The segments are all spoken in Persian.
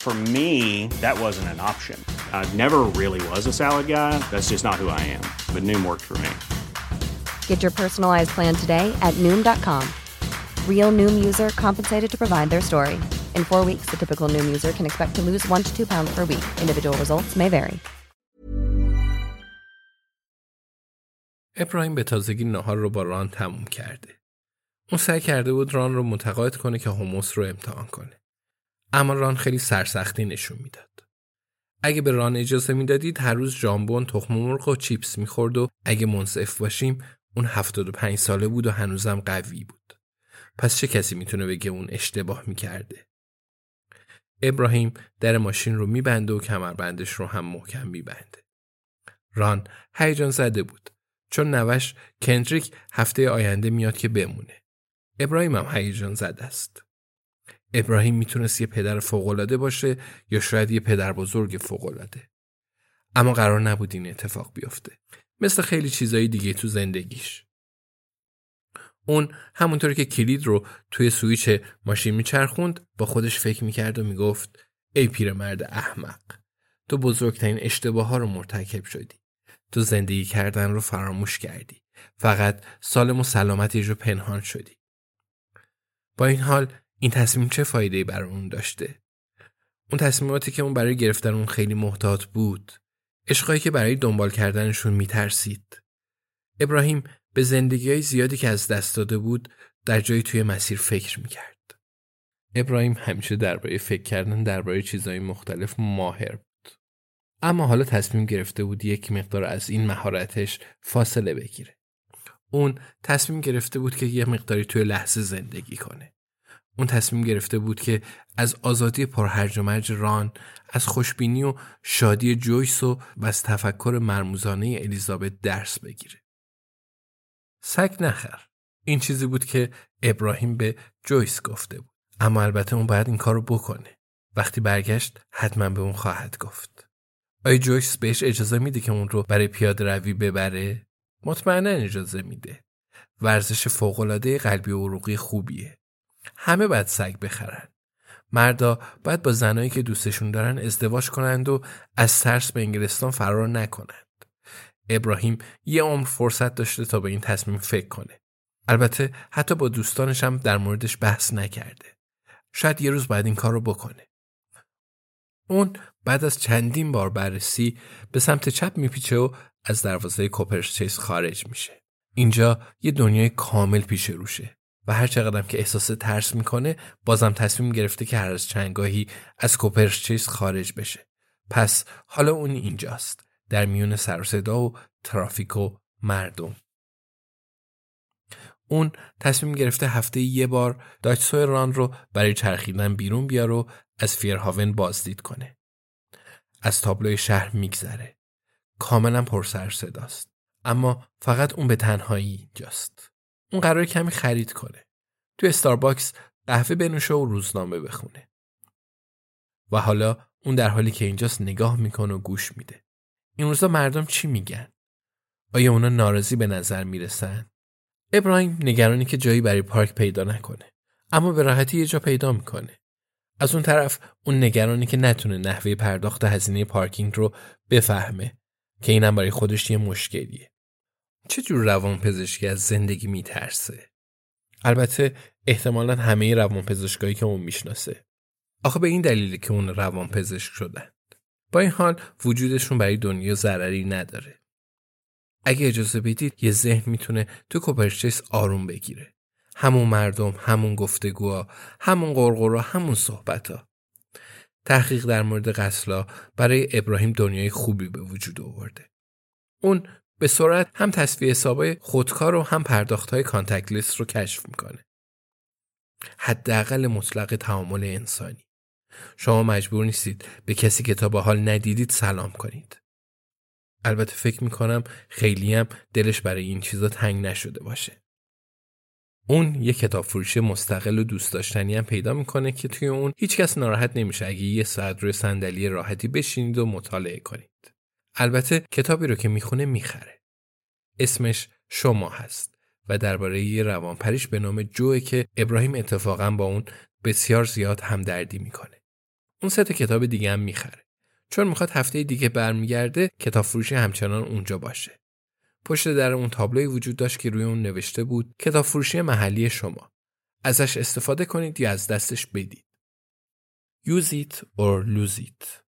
For me, that wasn't an option. I never really was a salad guy. That's just not who I am. But Noom worked for me. Get your personalized plan today at Noom.com. Real Noom user compensated to provide their story. In four weeks, the typical Noom user can expect to lose one to two pounds per week. Individual results may vary. ابراهیم به تازگی نهار رو با ران تموم کرده. اون سعی کرده بود ران رو متقاعد کنه که هموس رو امتحان کنه. اما ران خیلی سرسختی نشون می‌داد. اگه به ران اجازه می‌دادید هر روز ژامبون تخم مرغ و چیپس می‌خورد و اگه منصف باشیم اون 75 ساله بود و هنوزم قوی بود. پس چه کسی می‌تونه بگه اون اشتباه می‌کرده؟ ابراهیم در ماشین رو میبنده و کمربندش رو هم محکم میبنده. ران هیجان زده بود چون نوش کندریک هفته آینده میاد که بمونه. ابراهیم هم هیجان زده است. ابراهیم می‌تونست یه پدر فوقالعاده باشه یا شاید یه پدر بزرگ فوقالعاده. اما قرار نبود این اتفاق بیفته. مثل خیلی چیزایی دیگه تو زندگیش. اون همونطور که کلید رو توی سویچ ماشین میچرخوند با خودش فکر می‌کرد و می‌گفت ای پیرمرد احمق تو بزرگترین اشتباه ها رو مرتکب شدی. تو زندگی کردن رو فراموش کردی. فقط سالم و سلامتی رو پنهان شدی. با این حال این تصمیم چه فایده برای اون داشته؟ اون تصمیماتی که اون برای گرفتن اون خیلی محتاط بود. عشقایی که برای دنبال کردنشون میترسید. ابراهیم به زندگی های زیادی که از دست داده بود در جایی توی مسیر فکر می‌کرد. ابراهیم همیشه درباره فکر کردن درباره چیزهای مختلف ماهر بود. اما حالا تصمیم گرفته بود یک مقدار از این مهارتش فاصله بگیره. اون تصمیم گرفته بود که یه مقداری توی لحظه زندگی کنه. اون تصمیم گرفته بود که از آزادی پرهرج و مرج ران، از خوشبینی و شادی جویس و از تفکر مرموزانه الیزابت درس بگیره. سگ نخر. این چیزی بود که ابراهیم به جویس گفته بود. اما البته اون باید این کار رو بکنه. وقتی برگشت حتما به اون خواهد گفت. آیا جویس بهش اجازه میده که اون رو برای پیاده روی ببره؟ مطمئنا اجازه میده. ورزش فوقالعاده قلبی و عروقی خوبیه. همه باید سگ بخرن. مردا باید با زنایی که دوستشون دارن ازدواج کنند و از ترس به انگلستان فرار نکنند. ابراهیم یه عمر فرصت داشته تا به این تصمیم فکر کنه. البته حتی با دوستانش هم در موردش بحث نکرده. شاید یه روز باید این کار رو بکنه. اون بعد از چندین بار بررسی به سمت چپ میپیچه و از دروازه کوپرچیس خارج میشه. اینجا یه دنیای کامل پیش روشه. و هر چقدرم که احساس ترس می‌کنه بازم تصمیم گرفته که هر از چنگاهی از کوپرچیس خارج بشه. پس حالا اون اینجاست. در میون سر صدا و ترافیک و مردم. اون تصمیم گرفته هفته یه بار داچسو ران رو برای چرخیدن بیرون بیار و از فیرهاون بازدید کنه. از تابلوی شهر میگذره. کاملا پر سر صداست. اما فقط اون به تنهایی اینجاست. اون قرار کمی خرید کنه. تو استارباکس قهوه بنوشه و روزنامه بخونه. و حالا اون در حالی که اینجاست نگاه می‌کنه و گوش میده. این روزا مردم چی میگن؟ آیا اونا ناراضی به نظر می‌رسن؟ ابراهیم نگرانی که جایی برای پارک پیدا نکنه. اما به راحتی یه جا پیدا می‌کنه. از اون طرف اون نگرانی که نتونه نحوه پرداخت هزینه پارکینگ رو بفهمه که اینم برای خودش یه مشکلیه. چه جور روان پزشکی از زندگی میترسه؟ البته احتمالا همه روان پزشکایی که اون می‌شناسه. آخه به این دلیله که اون روان پزشک شدن. با این حال وجودشون برای دنیا ضرری نداره. اگه اجازه بدید یه ذهن می‌تونه تو Coopers Chase آروم بگیره. همون مردم، همون گفتگوها، همون غرغرا، همون صحبتا. تحقیق در مورد قتلا برای ابراهیم دنیای خوبی به وجود آورده. اون به سرعت هم تصفیه حسابای خودکار و هم پرداخت های contactless رو کشف می‌کنه. حداقل مطلق تعامل انسانی. شما مجبور نیستید به کسی که تا به حال ندیدید سلام کنید. البته فکر می‌کنم خیلی هم دلش برای این چیزا تنگ نشده باشه. اون یه کتاب فروشی مستقل و دوست داشتنی هم پیدا می‌کنه که توی اون هیچکس ناراحت نمیشه اگه یه ساعت روی صندلی راحتی بشینید و مطالعه کنید. البته کتابی رو که می‌خونه می‌خره. اسمش شما هست و درباره یه روانپریش به نام جوه که ابراهیم اتفاقا با اون بسیار زیاد همدردی می‌کنه. اون سه کتاب دیگه هم می‌خره. چون می‌خواد هفته دیگه برمیگرده کتاب فروشی همچنان اونجا باشه. پشت در اون تابلوی وجود داشت که روی اون نوشته بود کتاب فروشی محلی شما. ازش استفاده کنید یا از دستش بدید. Use it or lose it.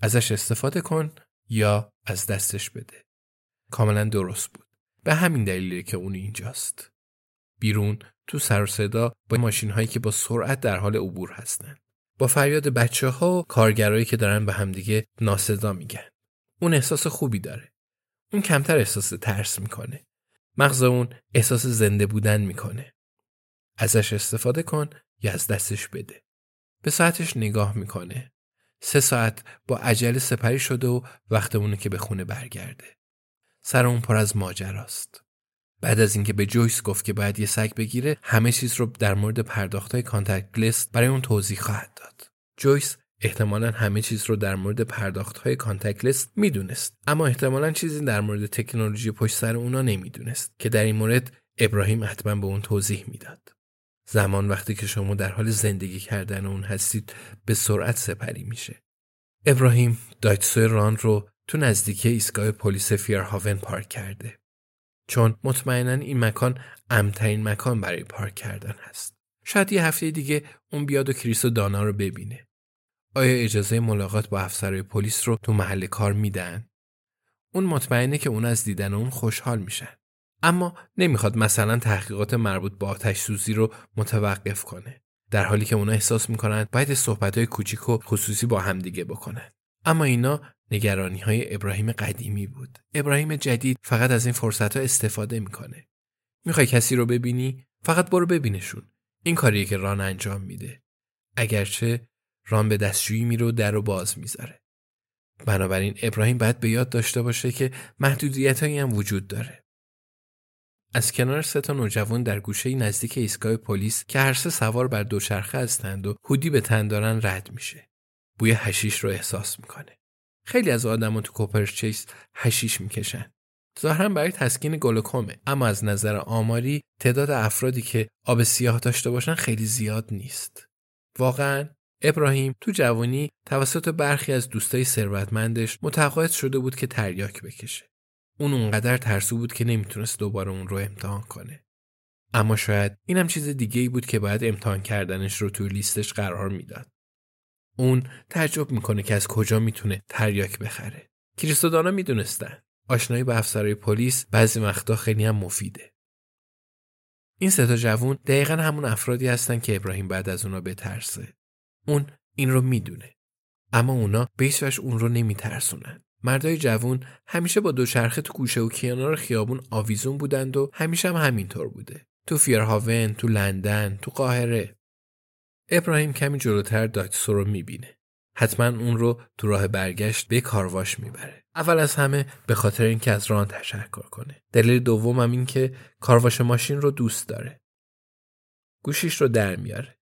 ازش استفاده کن یا از دستش بده. کاملا درست بود. به همین دلیلی که اون اینجاست. بیرون تو سر صدا با ماشین هایی که با سرعت در حال عبور هستند. با فریاد بچه ها و کارگرایی که دارن به همدیگه ناسزا میگن. اون احساس خوبی داره. اون کمتر احساس ترس می‌کنه. مغز اون احساس زنده بودن می‌کنه. ازش استفاده کن یا از دستش بده. به ساعتش نگاه می‌کنه. سه ساعت با عجله سپری شده و وقت اونه که به خونه برگرده. سر اون پر از ماجراست. بعد از اینکه به جویس گفت که باید یه سگ بگیره همه چیز رو در مورد پرداختهای contactless برای اون توضیح خواهد داد. جویس احتمالا همه چیز رو در مورد پرداخت های contactless می‌دونست اما احتمالا چیزی در مورد تکنولوژی پشت سر اونا نمی‌دونست که در این مورد ابراهیم حتما به اون توضیح می‌داد. زمان وقتی که شما در حال زندگی کردن اون هستید به سرعت سپری میشه. ابراهیم دایتسو ران رو تو نزدیکی ایستگاه پلیس فیرهاون پارک کرده. چون مطمئنا این مکان امترین مکان برای پارک کردن هست. شاید یه هفته دیگه اون بیاد و کریس و دانا رو ببینه. آیا اجازه ملاقات با افسرهای پلیس رو تو محل کار میدن؟ اون مطمئنه که اون از دیدن اون خوشحال میشن. اما نمی‌خواد مثلا تحقیقات مربوط به آتش سوزی رو متوقف کنه. در حالی که اونا احساس می‌کنن باید صحبت های کوچیک و خصوصی با همدیگه بکنن. اما اینا نگرانی های ابراهیم قدیمی بود. ابراهیم جدید فقط از این فرصت ها استفاده می‌کنه. می‌خوای کسی رو ببینی؟ فقط برو ببینشون. این کاریه که ران انجام میده. اگرچه ران به دستشویی میره و در رو باز می‌ذاره. بنابراین ابراهیم باید به یاد داشته باشه که محدودیت هم وجود داره. از کنار سه تا نوجوان در گوشه نزدیک ایستگاه پلیس که هر سه سوار بر دوچرخه هستند و هودی به تن دارن رد میشه. بوی هشیش رو احساس می‌کنه. خیلی از آدما تو کوپرچیس هشیش می‌کشن. ظاهرا برای تسکین گلوکومه اما از نظر آماری تعداد افرادی که آب سیاه داشته باشن خیلی زیاد نیست. واقعا ابراهیم تو جوانی توسط برخی از دوستای ثروتمندش متقاعد شده بود که تریاک بکشه. اون اونقدر ترسو بود که نمی‌تونست دوباره اون رو امتحان کنه. اما شاید اینم چیز دیگه ای بود که باید امتحان کردنش رو توی لیستش قرار می‌داد. اون تعجب می‌کنه که از کجا می‌تونه تریاک بخره. کریستودانا می‌دونستن. آشنایی با افسرهای پلیس بعضی وقتا خیلی هم مفیده. این سه تا جوون دقیقا همون افرادی هستن که ابراهیم بعد از اونا بترسه. اون این رو می‌دونه. اما اونا به اون رو نمیترسونن. مردای جوون همیشه با دوچرخه تو گوشه و کنار خیابون آویزون بودند و همیشه هم همینطور بوده. تو فیرهاون، تو لندن، تو قاهره. ابراهیم کمی جلوتر داکسو رو می‌بینه. حتما اون رو تو راه برگشت به کارواش می‌بره. اول از همه به خاطر اینکه از ران تشکر کنه. دلیل دومم این که کارواش ماشین رو دوست داره. گوشیش رو در میاره.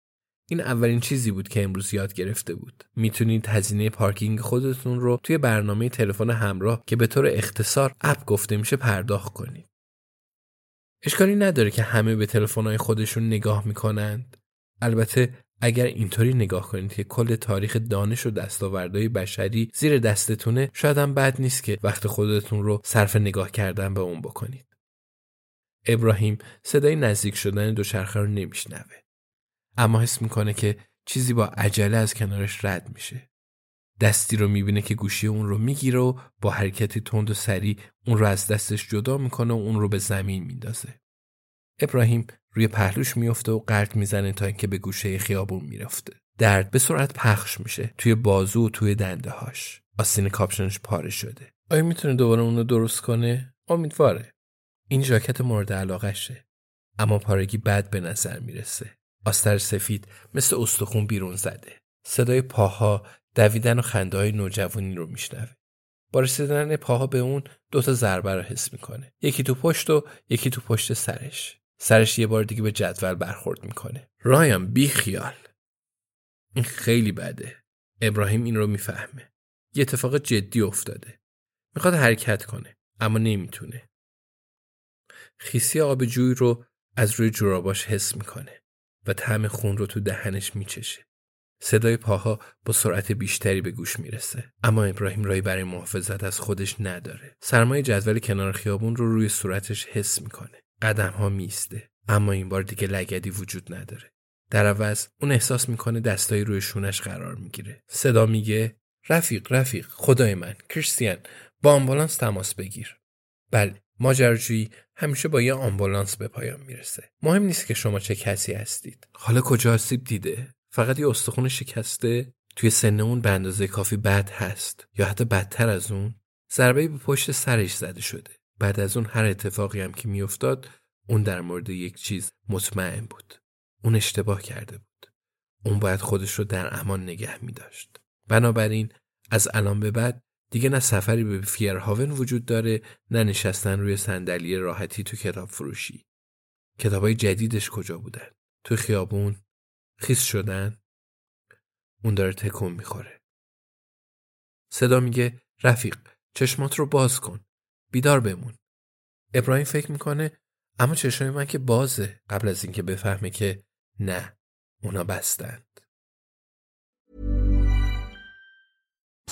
این اولین چیزی بود که امروز یاد گرفته بود. می‌تونید هزینه پارکینگ خودتون رو توی برنامه تلفن همراه که به طور اختصار اپ گفته میشه پرداخت کنید. اشکالی نداره که همه به تلفن‌های خودشون نگاه می‌کنند. البته اگر اینطوری نگاه کنید که کل تاریخ دانش و دستاوردهای بشری زیر دستتونه شاید هم بد نیست که وقت خودتون رو صرف نگاه کردن به اون بکنید. ابراهیم صدای نزدیک شدن دوچرخه رو نمیشنوه. اما حس می‌کنه که چیزی با عجله از کنارش رد میشه. دستی رو می‌بینه که گوشی اون رو می‌گیره و با حرکتی تند و سریع اون رو از دستش جدا می‌کنه و اون رو به زمین میندازه. ابراهیم روی پهلوش میفته و قرد می‌زنه تا اینکه به گوشه خیابون می‌رفته. درد به سرعت پخش میشه توی بازو و توی دنده هاش. آستین کاپشنش پاره شده. آیا می‌تونه دوباره اون رو درست کنه؟ امیدواره. این ژاکت مورد علاقشه. اما پارگی بد به نظر می‌رسه. آستر سفید مثل استخون بیرون زده. صدای پاها دویدن و خنده های نوجوانی رو میشنوه. با رسیدن پاها به اون دوتا ضربه رو حس می‌کنه. یکی تو پشت و یکی تو پشت سرش. سرش یه بار دیگه به جدول برخورد می‌کنه. رایم بی خیال. این خیلی بده. ابراهیم این رو می‌فهمه. یه اتفاق جدی افتاده. می‌خواد حرکت کنه اما نمی‌تونه. خیسی آب جوی رو از روی جوراباش حس می‌کنه و طعم خون رو تو دهنش میچشه. صدای پاها با سرعت بیشتری به گوش می‌رسه. اما ابراهیم رایی برای محافظت از خودش نداره. سرمایه جدول کنار خیابون رو روی صورتش حس می‌کنه. قدم ها میسته اما این بار دیگه لگدی وجود نداره. در عوض اون احساس می‌کنه دستایی روی شونش قرار می‌گیره. صدا میگه رفیق رفیق خدای من کریستیان با آمبولانس تماس بگیر. بله ماجراجویی همیشه با یه آمبولانس به پایان می‌رسه. مهم نیست که شما چه کسی هستید. حالا کجا آسیب دیده؟ فقط یه استخون شکسته توی سن اون به اندازه کافی بد هست یا حتی بدتر از اون؟ ضربه به پشت سرش زده شده. بعد از اون هر اتفاقی هم که میافتاد اون در مورد یک چیز مطمئن بود. اون اشتباه کرده بود. اون باید خودش رو در امان نگه می داشت بنابراین از الان به بعد دیگه نه سفری به فیرهاون وجود داره نه نشستن روی صندلی راحتی تو کتاب فروشی. کتابای جدیدش کجا بودن؟ تو خیابون؟ خیس شدن؟ اون داره تکون می‌خوره. صدا میگه رفیق چشمات رو باز کن بیدار بمون. ابراهیم فکر می‌کنه اما چشمای من که بازه قبل از اینکه بفهمه که نه اونا بستند.